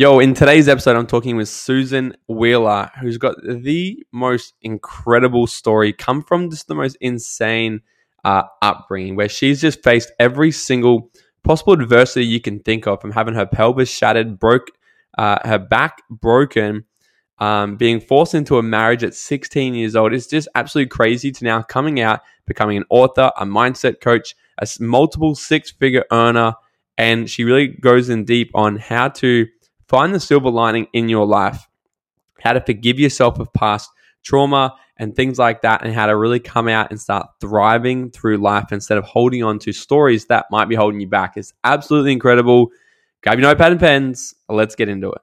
Yo, in today's episode, I'm talking with Susan Wheeler, who's got the most incredible story, come from just the most insane uh, upbringing, where she's just faced every single possible adversity you can think of, from having her pelvis shattered, broke uh, her back broken, um, being forced into a marriage at 16 years old. It's just absolutely crazy to now coming out, becoming an author, a mindset coach, a multiple six-figure earner, and she really goes in deep on how to Find the silver lining in your life, how to forgive yourself of past trauma and things like that, and how to really come out and start thriving through life instead of holding on to stories that might be holding you back. It's absolutely incredible. Grab your notepad and pens. Let's get into it.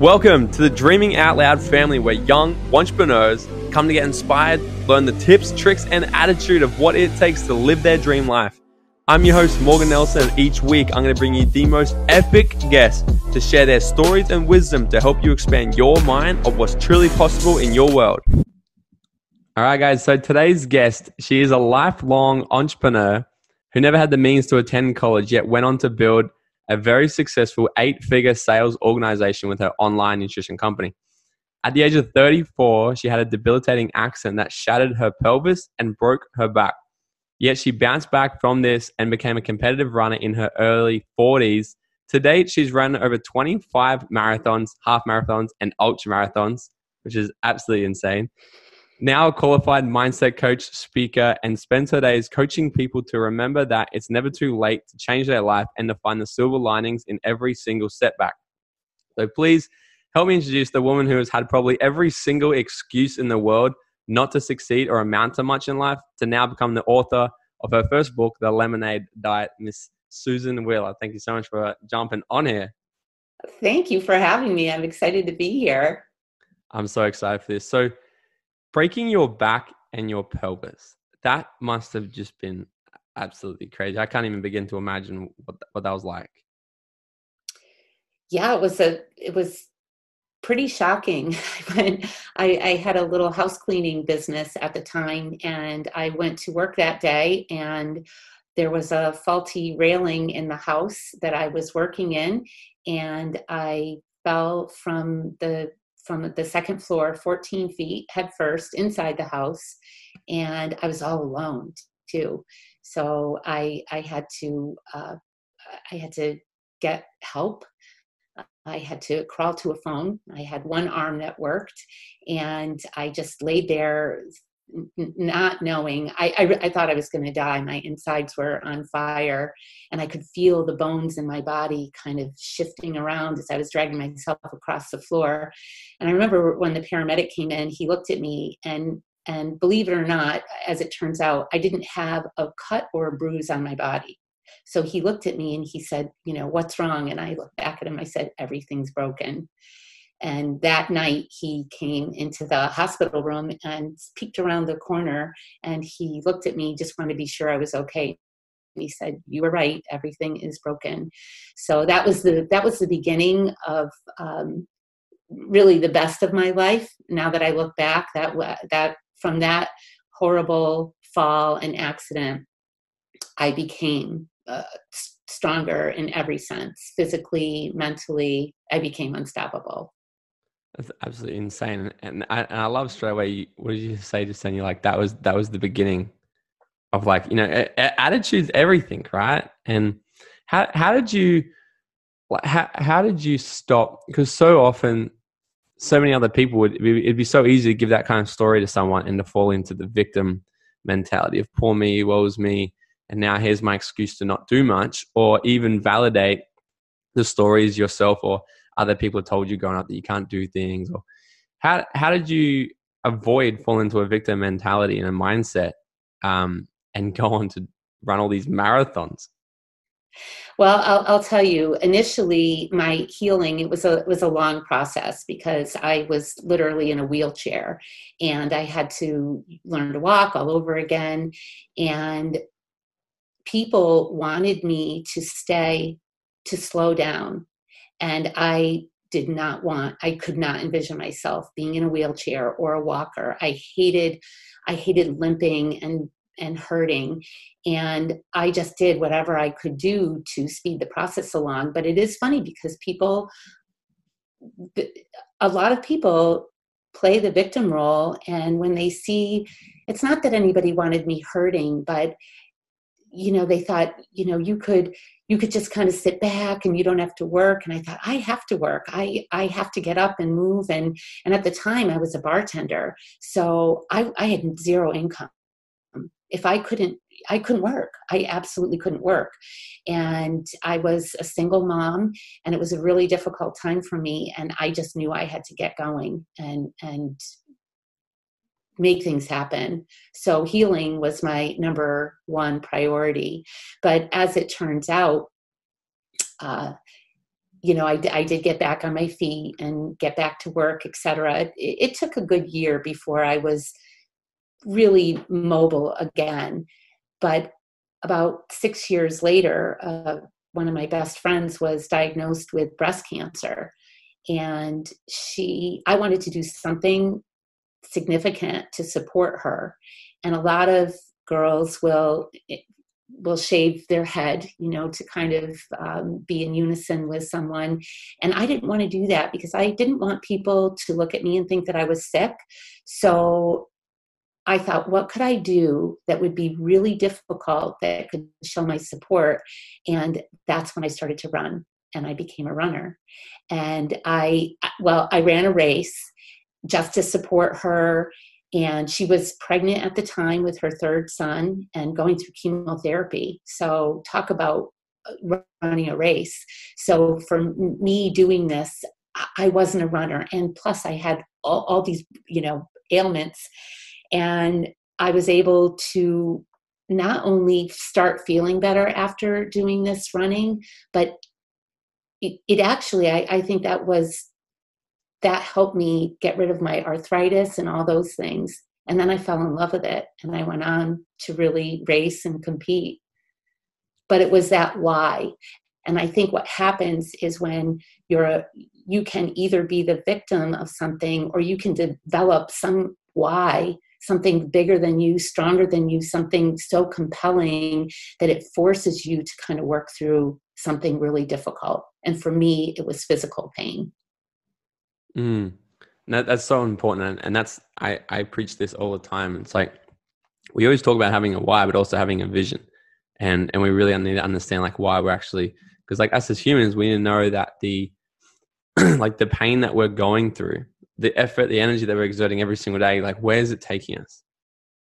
Welcome to the Dreaming Out Loud family where young entrepreneurs come to get inspired, learn the tips, tricks, and attitude of what it takes to live their dream life. I'm your host, Morgan Nelson, and each week I'm going to bring you the most epic guests to share their stories and wisdom to help you expand your mind of what's truly possible in your world. All right, guys. So today's guest, she is a lifelong entrepreneur who never had the means to attend college, yet went on to build a very successful eight figure sales organization with her online nutrition company. At the age of 34, she had a debilitating accident that shattered her pelvis and broke her back. Yet she bounced back from this and became a competitive runner in her early 40s. To date, she's run over 25 marathons, half marathons, and ultra marathons, which is absolutely insane. Now a qualified mindset coach, speaker, and spends her days coaching people to remember that it's never too late to change their life and to find the silver linings in every single setback. So please help me introduce the woman who has had probably every single excuse in the world not to succeed or amount to much in life to now become the author of her first book, The Lemonade Diet, Miss Susan Wheeler. Thank you so much for jumping on here. Thank you for having me. I'm excited to be here. I'm so excited for this. So, breaking your back and your pelvis, that must have just been absolutely crazy. I can't even begin to imagine what, what that was like. Yeah, it was a it was pretty shocking. When I, I, had a little house cleaning business at the time and I went to work that day and there was a faulty railing in the house that I was working in and I fell from the from the second floor 14 feet head first inside the house and I was all alone too. So I I had to uh, I had to get help I had to crawl to a phone. I had one arm that worked, and I just laid there, not knowing. I, I, I thought I was going to die. My insides were on fire, and I could feel the bones in my body kind of shifting around as I was dragging myself across the floor. And I remember when the paramedic came in, he looked at me and and believe it or not, as it turns out, I didn't have a cut or a bruise on my body. So he looked at me and he said, You know, what's wrong? And I looked back at him. I said, Everything's broken. And that night he came into the hospital room and peeked around the corner and he looked at me, just wanted to be sure I was okay. He said, "You were right. Everything is broken." So that was the that was the beginning of um, really the best of my life. Now that I look back, that that from that horrible fall and accident, I became uh, stronger in every sense physically mentally i became unstoppable. That's absolutely insane and i, and I love straight away you, what did you say just saying you like that was that was the beginning of like you know a, attitude's everything right? And how how did you like how, how did you stop? Because so often so many other people would it'd be, it'd be so easy to give that kind of story to someone and to fall into the victim mentality of poor me woe's me and now here's my excuse to not do much, or even validate the stories yourself or other people told you growing up that you can't do things. Or how how did you avoid falling into a victim mentality and a mindset, um, and go on to run all these marathons? Well, I'll, I'll, tell you. Initially, my healing it was a it was a long process because I was literally in a wheelchair, and I had to learn to walk all over again. And people wanted me to stay, to slow down. And I did not want, I could not envision myself being in a wheelchair or a walker. I hated, I hated limping and and hurting and i just did whatever i could do to speed the process along but it is funny because people a lot of people play the victim role and when they see it's not that anybody wanted me hurting but you know they thought you know you could you could just kind of sit back and you don't have to work. And i thought i have to work. I i have to get up and move. And and at the time i was a bartender so i i had zero income. If i couldn't i couldn't work. I absolutely couldn't work. And i was a single mom and it was a really difficult time for me and i just knew i had to get going and and make things happen. So healing was my number one priority. But as it turns out, uh, you know, I, I, did get back on my feet and get back to work, etc. It, it took a good year before I was really mobile again. But about six years later, uh, one of my best friends was diagnosed with breast cancer. And she, I wanted to do something significant to support her. And a lot of girls will eh, will shave their head you know to kind of um, be in unison with someone. And i didn't want to do that because i didn't want people to look at me and think that i was sick. So i thought what could i do that would be really difficult that could show my support? And that's when i started to run and i became a runner. And i well i ran a race just to support her. And she was pregnant at the time with her third son and going through chemotherapy. So, talk about running a race. So, for me doing this, I wasn't a runner. And plus, I had all, all these, you know, ailments. And I was able to not only start feeling better after doing this running, but it, it actually, I, I think that was that helped me get rid of my arthritis and all those things. And then I fell in love with it and I went on to really race and compete. But it was that why. And I think what happens is when you're a, you can either be the victim of something or you can develop some why, something bigger than you, stronger than you, something so compelling that it forces you to kind of work through something really difficult. And for me, it was physical pain. Mm. That, that's so important, and that's I I preach this all the time. It's like we always talk about having a why, but also having a vision, and and we really need to understand like why we're actually because like us as humans, we need to know that the like the pain that we're going through, the effort, the energy that we're exerting every single day, like where's it taking us?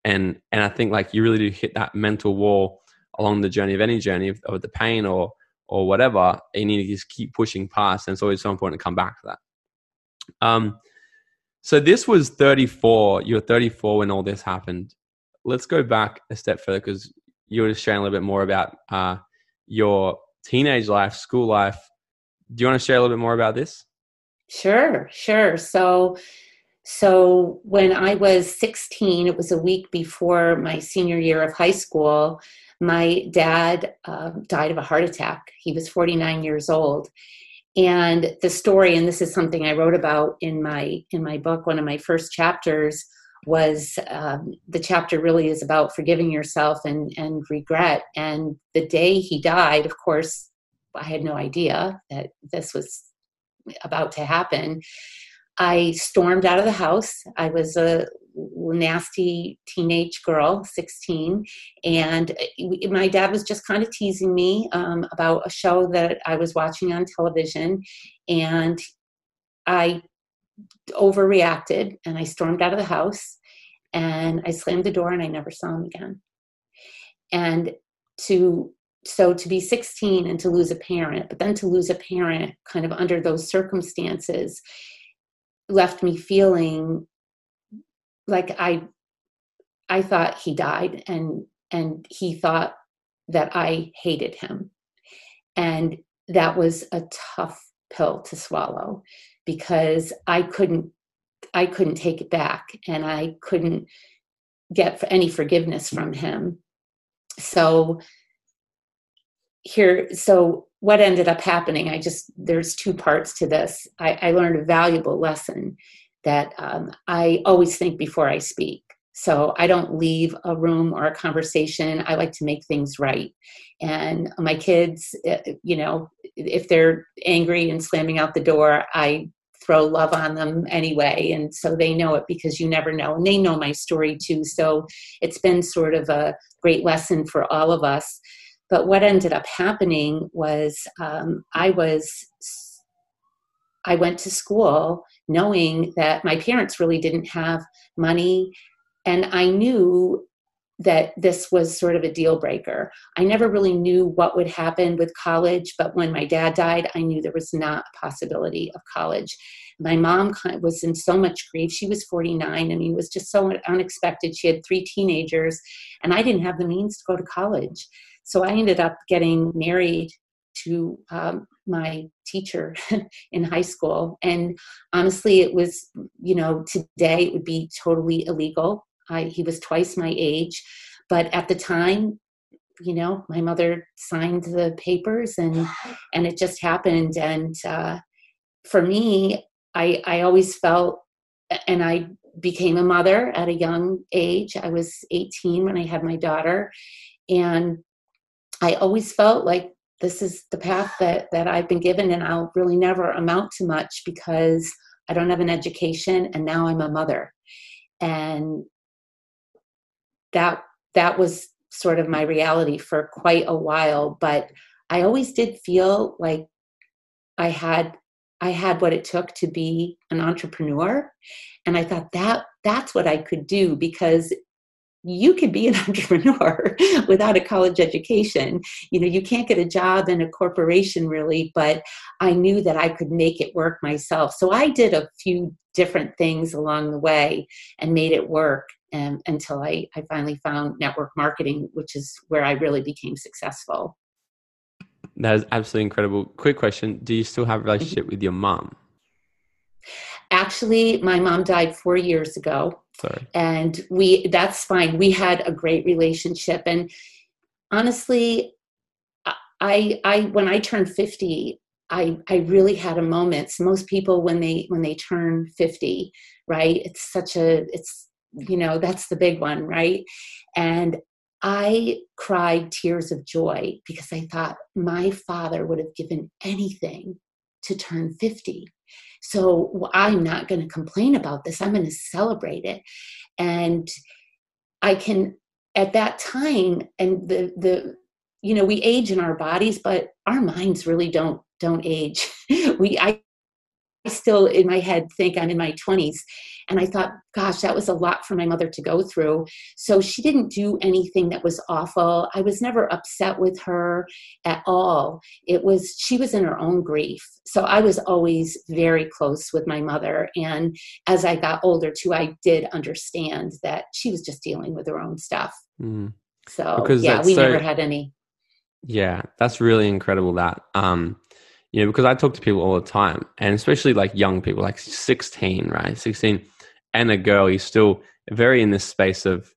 And and I think like you really do hit that mental wall along the journey of any journey of, of the pain or or whatever. and You need to just keep pushing past, and it's always so important to come back to that. Um, so this was 34. You were 34 when all this happened. Let's go back a step further because you were just sharing a little bit more about uh, your teenage life, school life. Do you want to share a little bit more about this? Sure, sure. So, so when I was 16, it was a week before my senior year of high school. My dad uh, died of a heart attack. He was 49 years old, and the story and this is something i wrote about in my in my book one of my first chapters was um, the chapter really is about forgiving yourself and and regret. And the day he died of course i had no idea that this was about to happen I stormed out of the house. I was a nasty teenage girl, 16, and my dad was just kind of teasing me um, about a show that I was watching on television, and I overreacted and I stormed out of the house and I slammed the door and I never saw him again. And to so to be 16 and to lose a parent, but then to lose a parent kind of under those circumstances left me feeling like I I thought he died and and he thought that I hated him. And that was a tough pill to swallow because I couldn't I couldn't take it back and I couldn't get any forgiveness from him. So here so what ended up happening i just there's two parts to this i, I learned a valuable lesson that um, i always think before i speak so i don't leave a room or a conversation i like to make things right and my kids eh, you know if they're angry and slamming out the door i throw love on them anyway. And so they know it because you never know. And they know my story too. So it's been sort of a great lesson for all of us. But what ended up happening was um, I was, I went to school knowing that my parents really didn't have money. And I knew that this was sort of a deal breaker. I never really knew what would happen with college, but when my dad died, I knew there was not a possibility of college. My mom was in so much grief. She was 49. I mean, it was just so unexpected. She had three teenagers, and I didn't have the means to go to college. So I ended up getting married to um, my teacher in high school. And honestly, it was, you know, today it would be totally illegal I, he was twice my age, but at the time, you know, my mother signed the papers, and and it just happened. And uh, for me, I I always felt, and I became a mother at a young age. I was 18 when I had my daughter, and I always felt like this is the path that that I've been given, and I'll really never amount to much because I don't have an education, and now I'm a mother. And that that was sort of my reality for quite a while but i always did feel like i had i had what it took to be an entrepreneur and i thought that that's what i could do because you could be an entrepreneur without a college education. You know you can't get a job in a corporation really but i knew that i could make it work myself. So i did a few different things along the way and made it work and, until I, I finally found network marketing which is where i really became successful. That is absolutely incredible. Quick question. Do you still have a relationship mm-hmm. with your mom? Actually my mom died four years ago Sorry. And we that's fine. We had a great relationship and honestly I I when I turned 50, I I really had a moment. So most people when they when they turn 50, right? It's such a it's you know, that's the big one, right? And I cried tears of joy because I thought my father would have given anything to turn 50 so I'm not going to complain about this. I'm going to celebrate it. And I can, at that time, and the, the, you know, we age in our bodies, but our minds really don't, don't age. we, I still in my head think I'm in my 20s. And I thought, gosh, that was a lot for my mother to go through. So she didn't do anything that was awful. I was never upset with her at all. It was, she was in her own grief. So I was always very close with my mother. And as I got older too, I did understand that she was just dealing with her own stuff. Mm. So because yeah, we so, never had any. Yeah, that's really incredible that. Um, you know, because I talk to people all the time, and especially like young people, like 16, right? 16, and a girl, you're still very in this space of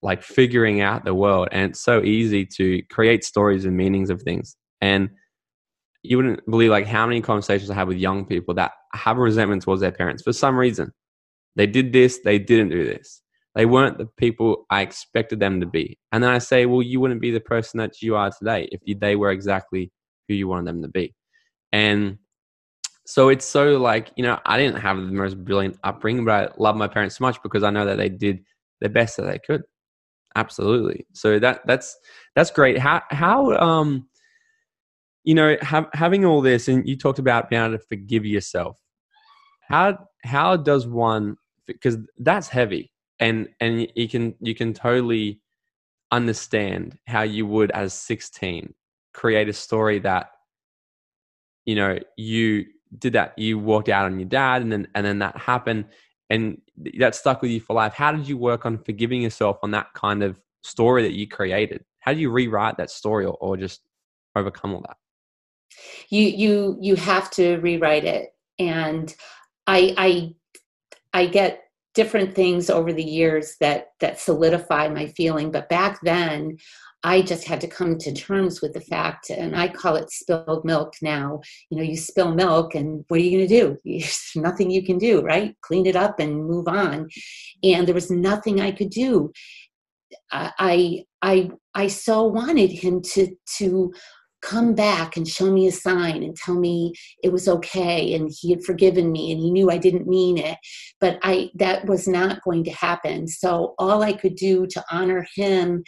like figuring out the world. And it's so easy to create stories and meanings of things. And you wouldn't believe like how many conversations I have with young people that have a resentment towards their parents for some reason. They did this, they didn't do this. They weren't the people I expected them to be. And then I say, well, you wouldn't be the person that you are today if they were exactly who you wanted them to be. And so it's so like, you know, I didn't have the most brilliant upbringing, but I love my parents so much because I know that they did the best that they could. Absolutely. So that that's that's great. How how um you know, have, having all this and you talked about being able to forgive yourself. How how does one because that's heavy and and you can you can totally understand how you would as 16 create a story that you know you did that you walked out on your dad and then and then that happened and that stuck with you for life. How did you work on forgiving yourself on that kind of story that you created? How do you rewrite that story or, or just overcome all that? You you you have to rewrite it and i i i get different things over the years that that solidify my feeling but back then I just had to come to terms with the fact, and I call it spilled milk now. You know, you spill milk, and what are you going to do? There's nothing you can do, right? Clean it up and move on. And there was nothing I could do. I, I, I so wanted him to to come back and show me a sign and tell me it was okay and he had forgiven me and he knew I didn't mean it. But I that was not going to happen. So all I could do to honor him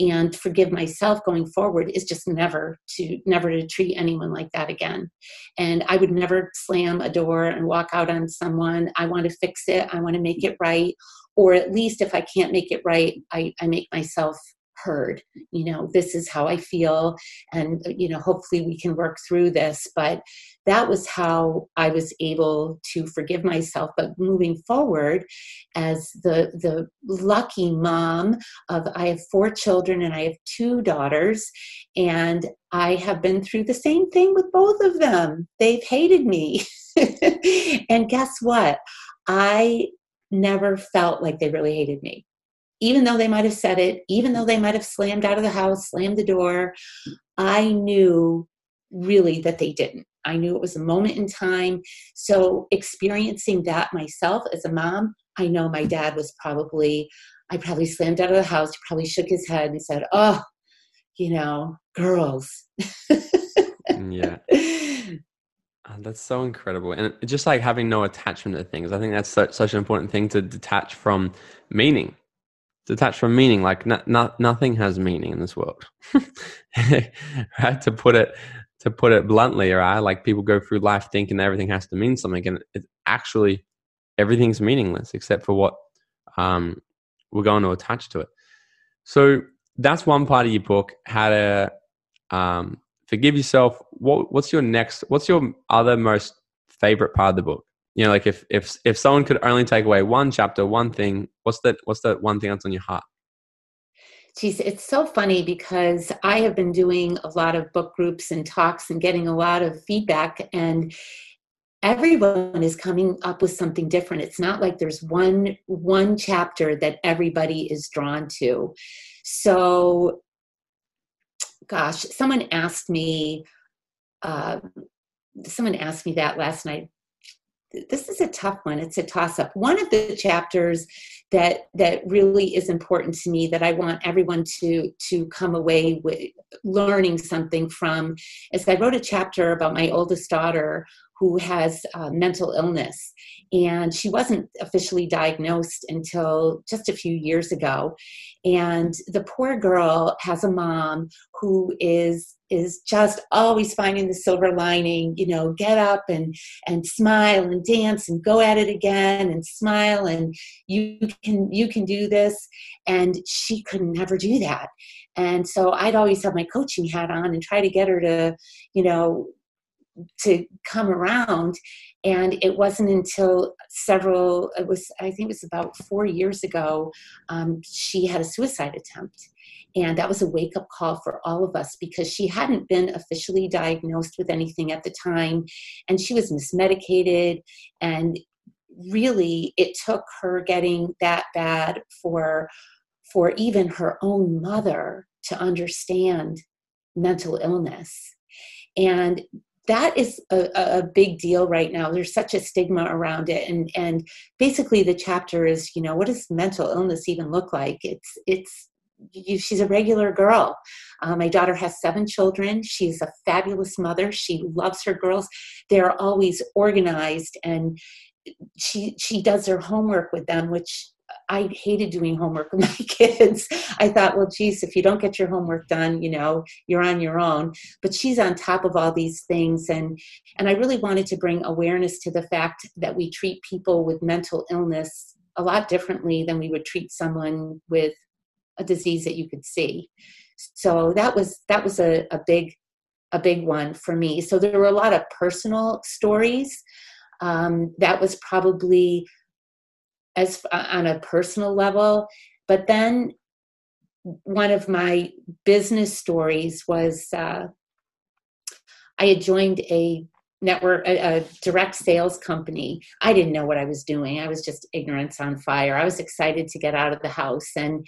and forgive myself going forward is just never to never to treat anyone like that again. And i would never slam a door and walk out on someone. I want to fix it. I want to make it right. Or at least if i can't make it right i, I make myself heard you know this is how i feel and uh, you know hopefully we can work through this. But that was how i was able to forgive myself. But moving forward as the the lucky mom of i have four children and i have two daughters and i have been through the same thing with both of them. They've hated me. And guess what? I never felt like they really hated me even though they might have said it, even though they might have slammed out of the house, slammed the door, I knew really that they didn't. I knew it was a moment in time. So, experiencing that myself as a mom, I know my dad was probably, I probably slammed out of the house, probably shook his head and said, Oh, you know, girls. Mm, yeah. Oh, that's so incredible. And just like having no attachment to things, I think that's such, such an important thing to detach from meaning detached from meaning like no, no, nothing has meaning in this world. Right? To put it to put it bluntly right? Like people go through life thinking everything has to mean something and it actually everything's meaningless except for what um, we're going to attach to it. So that's one part of your book how to um, forgive yourself. What, what's your next what's your other most favorite part of the book you know like if if if someone could only take away one chapter one thing what's that what's that one thing that's on your heart Geez, it's so funny because I have been doing a lot of book groups and talks and getting a lot of feedback, and everyone is coming up with something different. It's not like there's one one chapter that everybody is drawn to. So, gosh, someone asked me. Uh, someone asked me that last night this is a tough one. It's a toss up one of the chapters that that really is important to me that i want everyone to to come away with learning something from is i wrote a chapter about my oldest daughter who has uh, mental illness. And she wasn't officially diagnosed until just a few years ago. And the poor girl has a mom who is is just always finding the silver lining you know get up and and smile and dance and go at it again and smile and you can you can do this. And she could never do that. And so i'd always have my coaching hat on and try to get her to you know to come around. And it wasn't until several it was i think it was about four years ago um, she had a suicide attempt and that was a wake up call for all of us because she hadn't been officially diagnosed with anything at the time and she was mismedicated and really it took her getting that bad for for even her own mother to understand mental illness and that is a, a, big deal right now. There's such a stigma around it, and and basically the chapter is, you know, what does mental illness even look like? It's it's you, she's a regular girl. Uh, my daughter has seven children. She's a fabulous mother. She loves her girls. They're always organized, and she she does her homework with them, which I hated doing homework with my kids. I thought, well, geez, if you don't get your homework done, you know, you're on your own. But she's on top of all these things, and and I really wanted to bring awareness to the fact that we treat people with mental illness a lot differently than we would treat someone with a disease that you could see. So that was that was a, a big a big one for me. So there were a lot of personal stories. Um, that was probably as on a personal level but then one of my business stories was uh, i had joined a network a, a, direct sales company i didn't know what i was doing i was just ignorance on fire i was excited to get out of the house and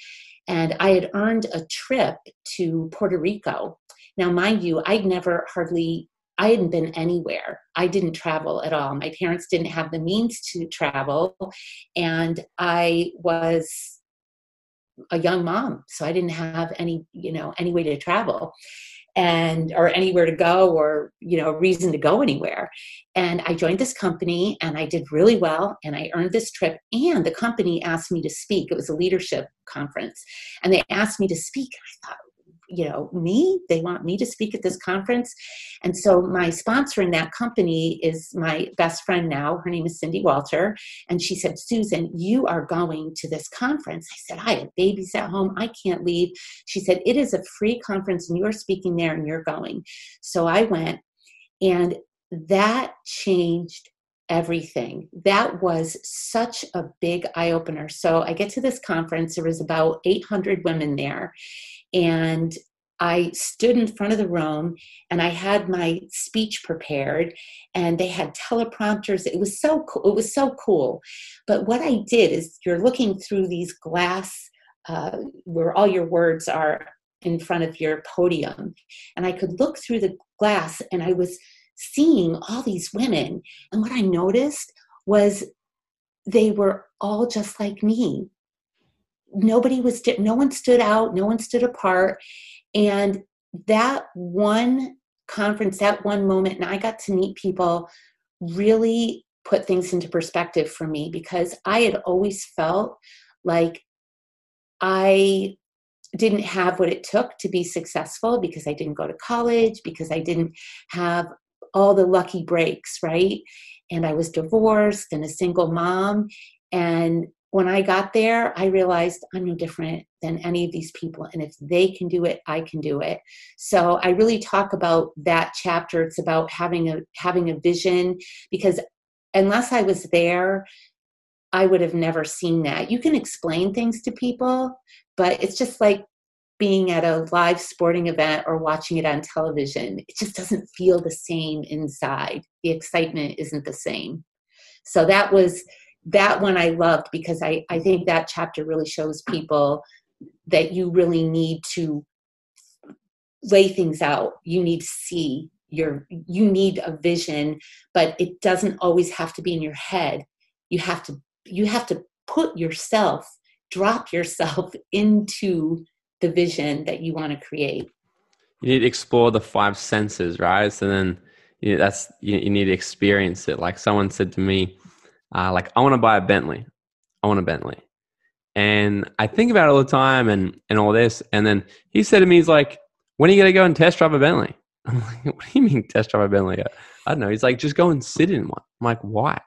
and i had earned a trip to puerto rico now mind you i'd never hardly I hadn't been anywhere. I didn't travel at all. My parents didn't have the means to travel, and I was a young mom, so I didn't have any, you know, any way to travel. And or anywhere to go or you know reason to go anywhere. And i joined this company and i did really well and i earned this trip. And the company asked me to speak. It was a leadership conference. And they asked me to speak. I thought you know me they want me to speak at this conference. And so my sponsor in that company is my best friend now. Her name is cindy walter. And she said susan you are going to this conference. I said i have babies at home. I can't leave. She said it is a free conference and you're speaking there and you're going. So i went. And that changed everything. That was such a big eye opener. So I get to this conference, there was about 800 women there, and I stood in front of the room and I had my speech prepared and they had teleprompters. It was so cool. It was so cool. But what I did is you're looking through these glass uh, where all your words are in front of your podium. And I could look through the glass and I was seeing all these women. And what I noticed was they were all just like me nobody was no one stood out no one stood apart. And that one conference that one moment and i got to meet people really put things into perspective for me because i had always felt like i didn't have what it took to be successful because i didn't go to college because i didn't have all the lucky breaks right? And i was divorced and a single mom and when I got there, I realized I'm no different than any of these people. And if they can do it, I can do it. So I really talk about that chapter. It's about having a having a vision because unless I was there, I would have never seen that. You can explain things to people, but it's just like being at a live sporting event or watching it on television. It just doesn't feel the same inside. The excitement isn't the same. So that was that one I loved because I, I think that chapter really shows people that you really need to lay things out. You need to see your you need a vision, but it doesn't always have to be in your head. You have to you have to put yourself, drop yourself into the vision that you want to create. You need to explore the five senses, right? So then you know, that's you, you need to experience it. Like someone said to me, uh, like I want to buy a Bentley. I want a Bentley. And I think about it all the time and, and all this. And then he said to me, he's like, when are you going to go and test drive a Bentley? I'm like, what do you mean test drive a Bentley? I don't know. He's like, just go and sit in one. I'm like, why?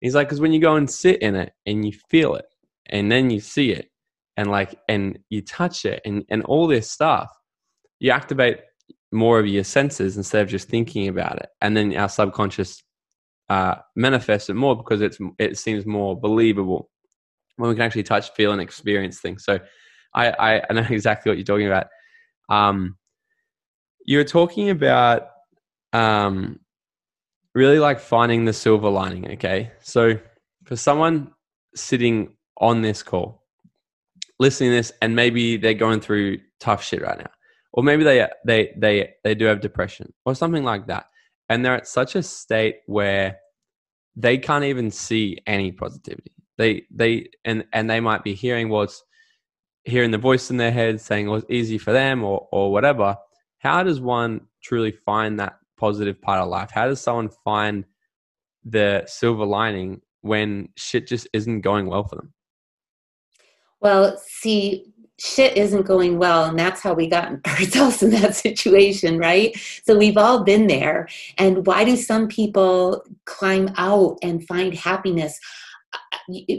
He's like, because when you go and sit in it and you feel it and then you see it and like, and you touch it and, and all this stuff, you activate more of your senses instead of just thinking about it. And then our subconscious uh, manifest it more because it's it seems more believable when we can actually touch, feel, and experience things. So I, I, I know exactly what you're talking about. Um, you're talking about um, really like finding the silver lining. Okay, so for someone sitting on this call, listening to this, and maybe they're going through tough shit right now, or maybe they they they they do have depression or something like that and they're at such a state where they can't even see any positivity. They they and and they might be hearing what's hearing the voice in their head saying well, it's easy for them or or whatever. How does one truly find that positive part of life? How does someone find the silver lining when shit just isn't going well for them? Well see shit isn't going well and that's how we got ourselves in that situation right? So we've all been there. And why do some people climb out and find happiness? Uh,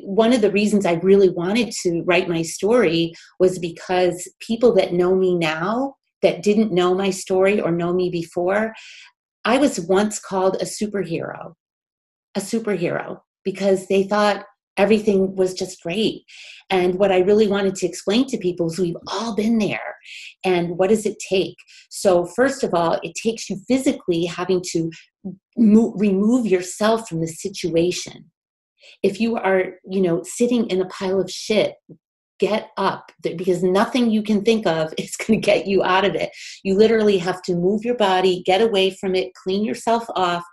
one of the reasons i really wanted to write my story was because people that know me now that didn't know my story or know me before i was once called a superhero a superhero because they thought everything was just great. And what I really wanted to explain to people is we've all been there. And what does it take? So, first of all, it takes you physically having to mo- remove yourself from the situation. If you are, you know, sitting in a pile of shit, get up because nothing you can think of is going to get you out of it. You literally have to move your body, get away from it, clean yourself off.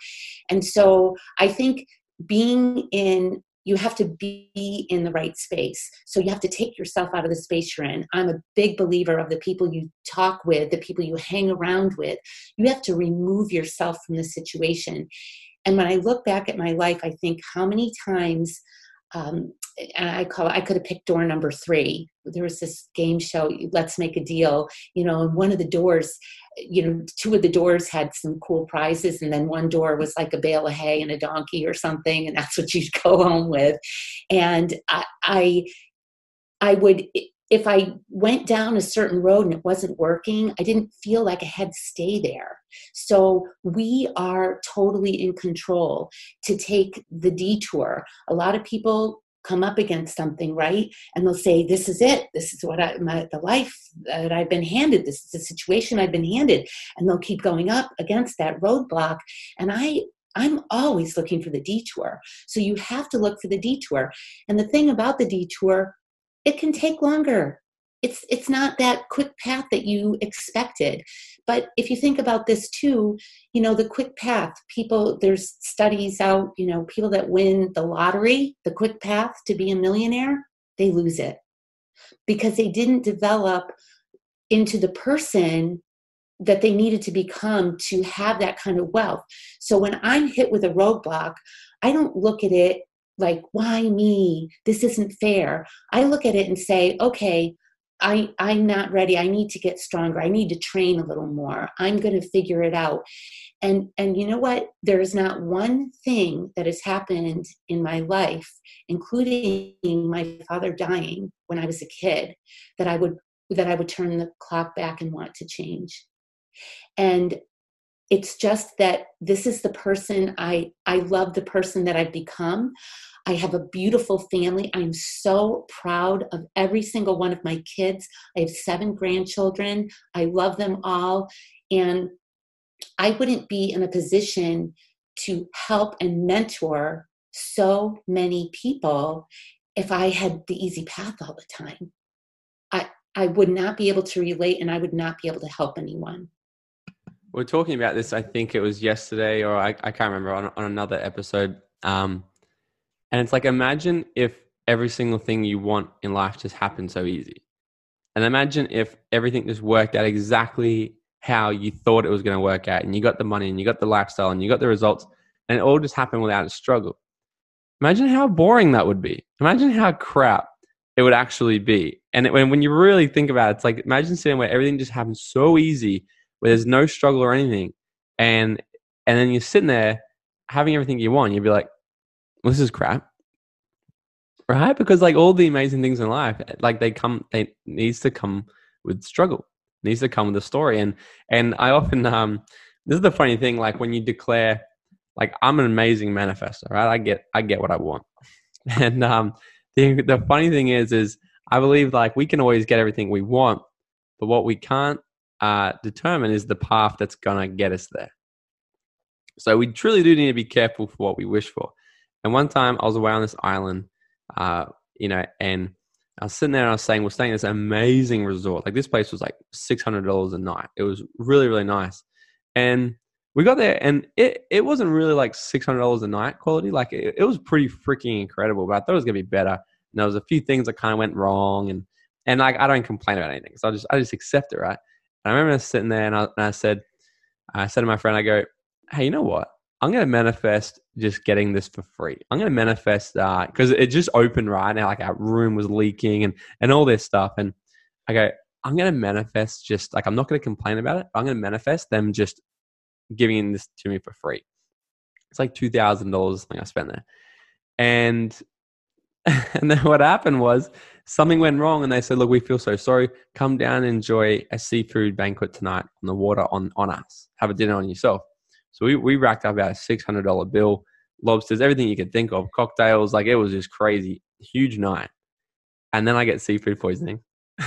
And so I think being in you have to be in the right space. So you have to take yourself out of the space you're in. I'm a big believer of the people you talk with, the people you hang around with. You have to remove yourself from the situation. And when I look back at my life, I think how many times um, and I call I could have picked door number three. There was this game show, Let's Make a Deal, you know, and one of the doors, you know, two of the doors had some cool prizes, and then one door was like a bale of hay and a donkey or something, and that's what you'd go home with. And I, I, I would if I went down a certain road and it wasn't working, I didn't feel like I had to stay there. So we are totally in control to take the detour. A lot of people come up against something, right? And they'll say, "This is it. This is what I, my, the life that I've been handed. This is the situation I've been handed." And they'll keep going up against that roadblock. And I, I'm always looking for the detour. So you have to look for the detour. And the thing about the detour it can take longer. It's it's not that quick path that you expected. But if you think about this too you know the quick path people there's studies out you know people that win the lottery the quick path to be a millionaire they lose it. Because they didn't develop into the person that they needed to become to have that kind of wealth. So when i'm hit with a roadblock i don't look at it like why me? This isn't fair. I look at it and say okay I, i'm not ready. I need to get stronger. I need to train a little more. I'm going to figure it out. And and you know what? There's not one thing that has happened in my life including my father dying when i was a kid that i would that i would turn the clock back and want to change. And it's just that this is the person i i love the person that i've become. I have a beautiful family. I'm so proud of every single one of my kids. I have seven grandchildren. I love them all. And i wouldn't be in a position to help and mentor so many people if i had the easy path all the time. I i would not be able to relate and i would not be able to help anyone we're talking about this. I think it was yesterday, or I, I can't remember on, on another episode. Um, and it's like imagine if every single thing you want in life just happened so easy, and imagine if everything just worked out exactly how you thought it was going to work out, and you got the money, and you got the lifestyle, and you got the results, and it all just happened without a struggle. Imagine how boring that would be. Imagine how crap it would actually be. And it, when when you really think about it, it's like imagine sitting where everything just happens so easy where there's no struggle or anything, and and then you're sitting there having everything you want, you'd be like, well, "This is crap," right? Because like all the amazing things in life, like they come, they needs to come with struggle, needs to come with a story, and and I often um, this is the funny thing, like when you declare, like I'm an amazing manifester, right? I get I get what I want, and um, the the funny thing is is I believe like we can always get everything we want, but what we can't uh, determine is the path that's going to get us there. So we truly do need to be careful for what we wish for. And one time I was away on this island, uh, you know, and I was sitting there and I was saying, we're staying at this amazing resort. Like this place was like $600 a night. It was really, really nice. And we got there and it, it wasn't really like $600 a night quality. Like it, it was pretty freaking incredible, but I thought it was going to be better. And there was a few things that kind of went wrong and, and like, I don't complain about anything. So I just, I just accept it. Right. And I remember sitting there and I, and I said, I said to my friend, I go, hey, you know what? I'm going to manifest just getting this for free. I'm going to manifest uh, that because it just opened right now. Like our room was leaking and, and all this stuff. And I go, I'm going to manifest just like, I'm not going to complain about it. I'm going to manifest them just giving this to me for free. It's like $2,000 something I spent there. And, and then what happened was something went wrong and they said, look, we feel so sorry. Come down and enjoy a seafood banquet tonight on the water on, on us. Have a dinner on yourself. So we, we racked up a $600 bill, lobsters, everything you could think of, cocktails. Like it was just crazy. Huge night. And then I get seafood poisoning.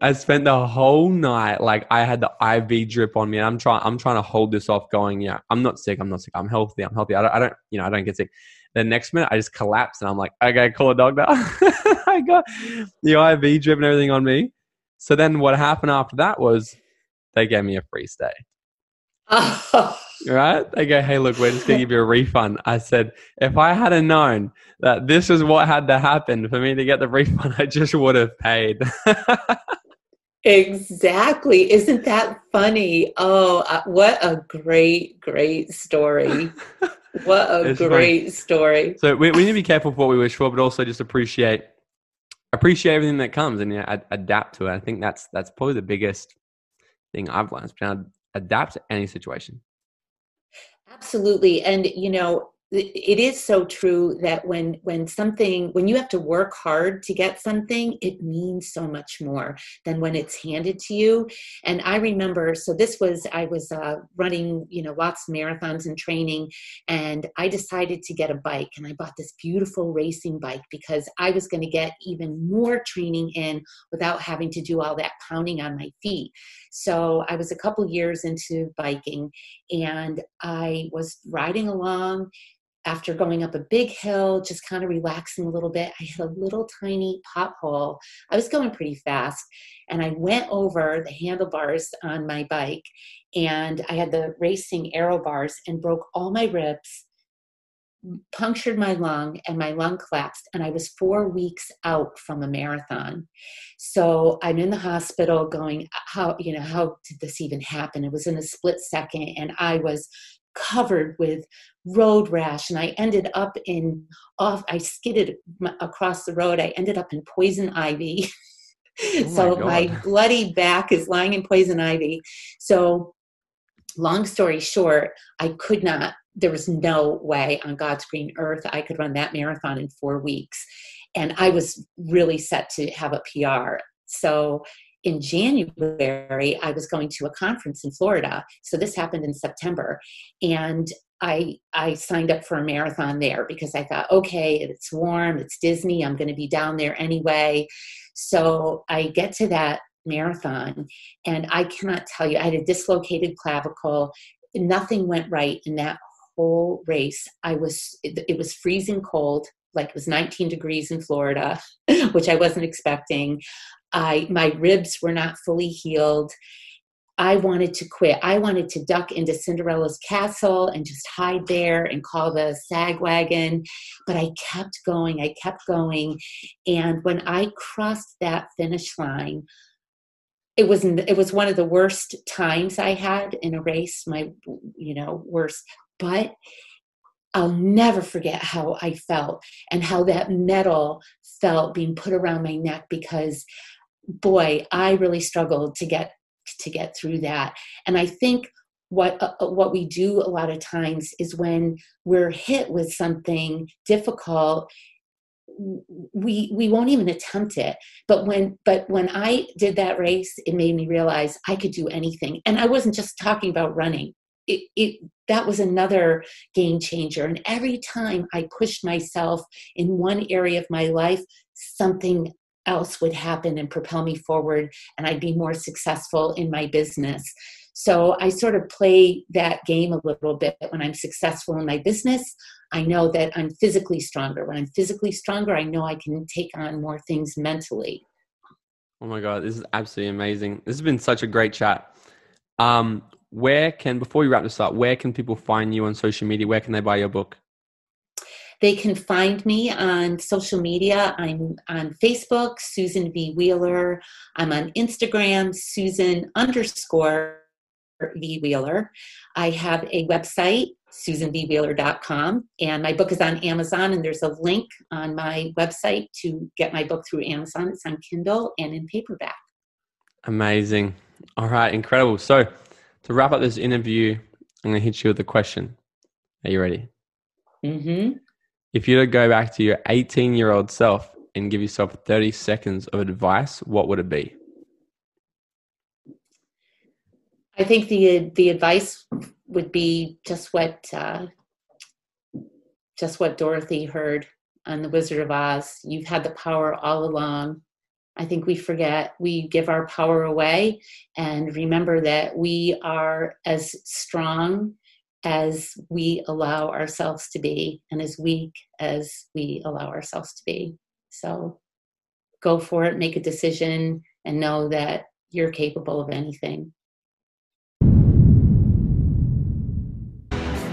I spent the whole night like I had the IV drip on me, and I'm trying. I'm trying to hold this off. Going, yeah, I'm not sick. I'm not sick. I'm healthy. I'm healthy. I don't, I don't you know, I don't get sick. The next minute, I just collapsed and I'm like, okay, call a doctor. I got the IV drip and everything on me. So then what happened after that was they gave me a free stay. right? They go, hey, look, we're just going to give you a refund. I said, if I had known that this is what had to happen for me to get the refund, I just would have paid. exactly. Isn't that funny? Oh, uh, what a great, great story. What a it's great funny. story. So we, we need to be careful for what we wish for, but also just appreciate appreciate everything that comes and ad- adapt to it. I think that's that's probably the biggest thing I've learned. Adapt to any situation. Absolutely. And, you know, it is so true that when when something when you have to work hard to get something it means so much more than when it's handed to you. And i remember so this was i was uh, running you know lots of marathons and training and i decided to get a bike and i bought this beautiful racing bike because i was going to get even more training in without having to do all that pounding on my feet. So i was a couple years into biking and i was riding along after going up a big hill, just kind of relaxing a little bit, I hit a little tiny pothole. I was going pretty fast, and I went over the handlebars on my bike, and I had the racing aero bars and broke all my ribs, punctured my lung, and my lung collapsed. And I was four weeks out from a marathon. So I'm in the hospital going, How, you know, how did this even happen? It was in a split second, and I was covered with road rash and i ended up in off i skidded across the road. I ended up in poison ivy. Oh so my, my bloody back is lying in poison ivy. So long story short i could not there was no way on god's green earth i could run that marathon in four weeks. And i was really set to have a pr so in January, I was going to a conference in Florida. So this happened in September. And I I signed up for a marathon there because I thought, okay, it's warm, it's Disney, I'm going to be down there anyway. So I get to that marathon and I cannot tell you, I had a dislocated clavicle. Nothing went right in that whole race. I was it, it was freezing cold like it was 19 degrees in Florida, which I wasn't expecting. I my ribs were not fully healed. I wanted to quit. I wanted to duck into Cinderella's castle and just hide there and call the sag wagon. But I kept going. I kept going. And when I crossed that finish line, it was it was one of the worst times I had in a race. My you know worst, but I'll never forget how I felt and how that medal felt being put around my neck because boy, I really struggled to get to get through that. And I think what uh, uh, what we do a lot of times is when we're hit with something difficult we we won't even attempt it. But when but when i did that race it made me realize i could do anything. And i wasn't just talking about running. It, it that was another game changer. And every time i pushed myself in one area of my life something else would happen and propel me forward and I'd be more successful in my business. So I sort of play that game a little bit when I'm successful in my business. I know that I'm physically stronger. When I'm physically stronger, I know I can take on more things mentally. Oh my God, this is absolutely amazing. This has been such a great chat. Um, where can, before we wrap this up, where can people find you on social media? Where can they buy your book? They can find me on social media. I'm on Facebook, Susan V. Wheeler. I'm on Instagram, Susan underscore V. Wheeler. I have a website, susanvwheeler.com, and my book is on Amazon, and there's a link on my website to get my book through Amazon. It's on Kindle and in paperback. Amazing. All right, incredible. So, to wrap up this interview, I'm going to hit you with a question. Are you ready? Mm-hmm. If you were to go back to your 18 year old self and give yourself 30 seconds of advice, what would it be? I think the the advice would be just what uh, just what Dorothy heard on The Wizard of Oz. You've had the power all along. I think we forget we give our power away, and remember that we are as strong as we allow ourselves to be and as weak as we allow ourselves to be. So go for it, make a decision, and know that you're capable of anything.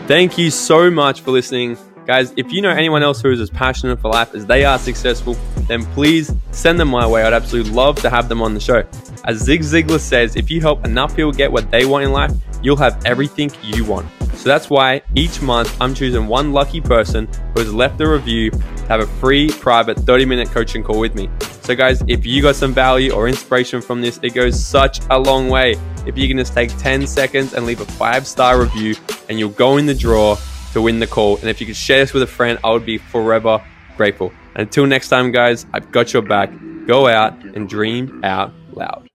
Thank you so much for listening. Guys, if you know anyone else who is as passionate for life as they are successful, then please send them my way. I'd absolutely love to have them on the show. As Zig Ziglar says, if you help enough people get what they want in life, you'll have everything you want. So that's why each month I'm choosing one lucky person who has left a review to have a free private 30 minute coaching call with me. So, guys, if you got some value or inspiration from this, it goes such a long way. If you can just take 10 seconds and leave a five star review, and you'll go in the draw to win the call. And if you could share this with a friend, I would be forever grateful. Until next time, guys, I've got your back. Go out and dream out loud.